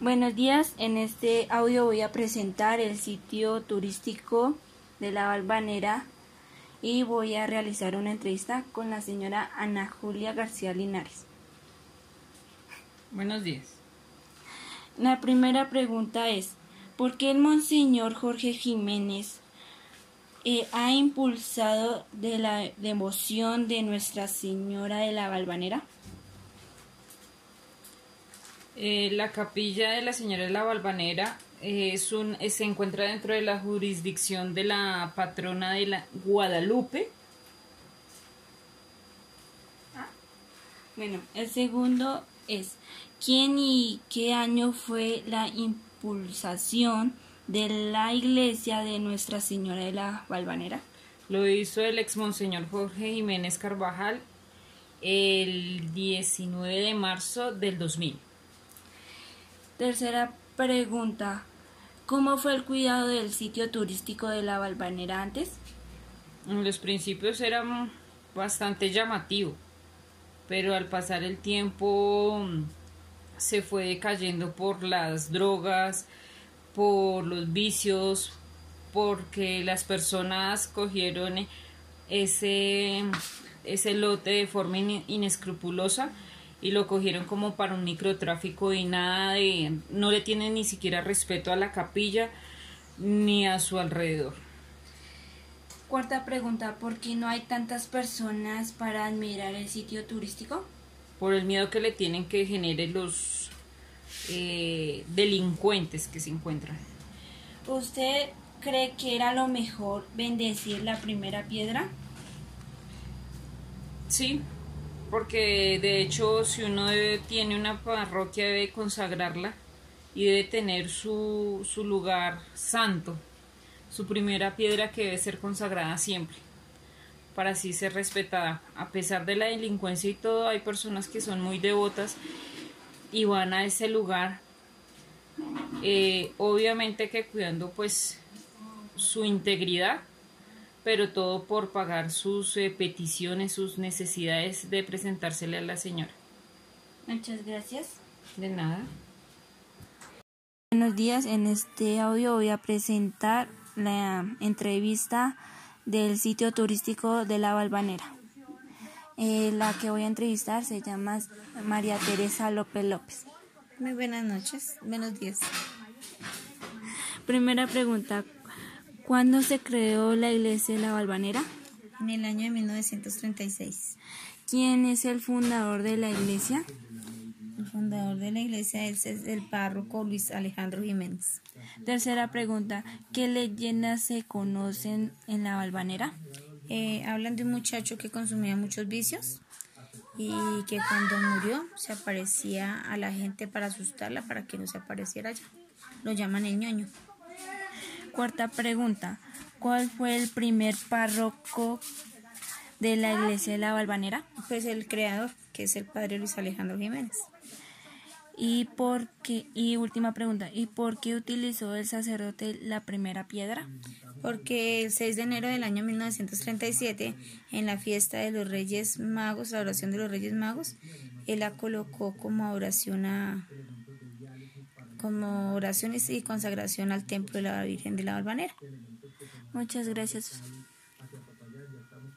Buenos días, en este audio voy a presentar el sitio turístico de la Balvanera y voy a realizar una entrevista con la señora Ana Julia García Linares. Buenos días. La primera pregunta es, ¿por qué el Monseñor Jorge Jiménez eh, ha impulsado de la devoción de Nuestra Señora de la Balvanera? Eh, la capilla de la Señora de la Balvanera eh, es un, eh, se encuentra dentro de la jurisdicción de la patrona de la Guadalupe. Ah, bueno, el segundo es, ¿quién y qué año fue la impulsación de la iglesia de Nuestra Señora de la Balvanera? Lo hizo el ex monseñor Jorge Jiménez Carvajal el 19 de marzo del 2000. Tercera pregunta. ¿Cómo fue el cuidado del sitio turístico de la Balvanera antes? En los principios era bastante llamativo, pero al pasar el tiempo se fue decayendo por las drogas, por los vicios, porque las personas cogieron ese, ese lote de forma inescrupulosa y lo cogieron como para un microtráfico y nada de no le tienen ni siquiera respeto a la capilla ni a su alrededor. Cuarta pregunta, ¿por qué no hay tantas personas para admirar el sitio turístico? Por el miedo que le tienen que generen los eh, delincuentes que se encuentran. ¿Usted cree que era lo mejor bendecir la primera piedra? Sí, porque de hecho si uno tiene una parroquia debe consagrarla y debe tener su, su lugar santo, su primera piedra que debe ser consagrada siempre, para así ser respetada. A pesar de la delincuencia y todo, hay personas que son muy devotas y van a ese lugar, eh, obviamente que cuidando pues su integridad, pero todo por pagar sus eh, peticiones, sus necesidades de presentársele a la señora. Muchas gracias. De nada. Buenos días, en este audio voy a presentar la entrevista del sitio turístico de la Balvanera. Eh, la que voy a entrevistar se llama María Teresa López López. Muy buenas noches, buenos días. Primera pregunta, ¿Cuándo se creó la iglesia de la Balvanera? En el año de 1936. ¿Quién es el fundador de la iglesia? El fundador de la iglesia es el párroco Luis Alejandro Jiménez. Tercera pregunta, ¿qué leyendas se conocen en la Balvanera? Eh, hablan de un muchacho que consumía muchos vicios y que cuando murió se aparecía a la gente para asustarla para que no se apareciera allá. Lo llaman el ñoño. Cuarta pregunta. ¿Cuál fue el primer párroco de la iglesia de la Balvanera? Pues el creador, que es el padre Luis Alejandro Jiménez. ¿Y por qué? Y última pregunta. ¿Y por qué utilizó el sacerdote la primera piedra? Porque el 6 de enero del año 1937, en la fiesta de los Reyes Magos, la oración de los Reyes Magos, él la colocó como oración a, como oraciones y consagración al templo de la Virgen de la Balvanera. Muchas gracias.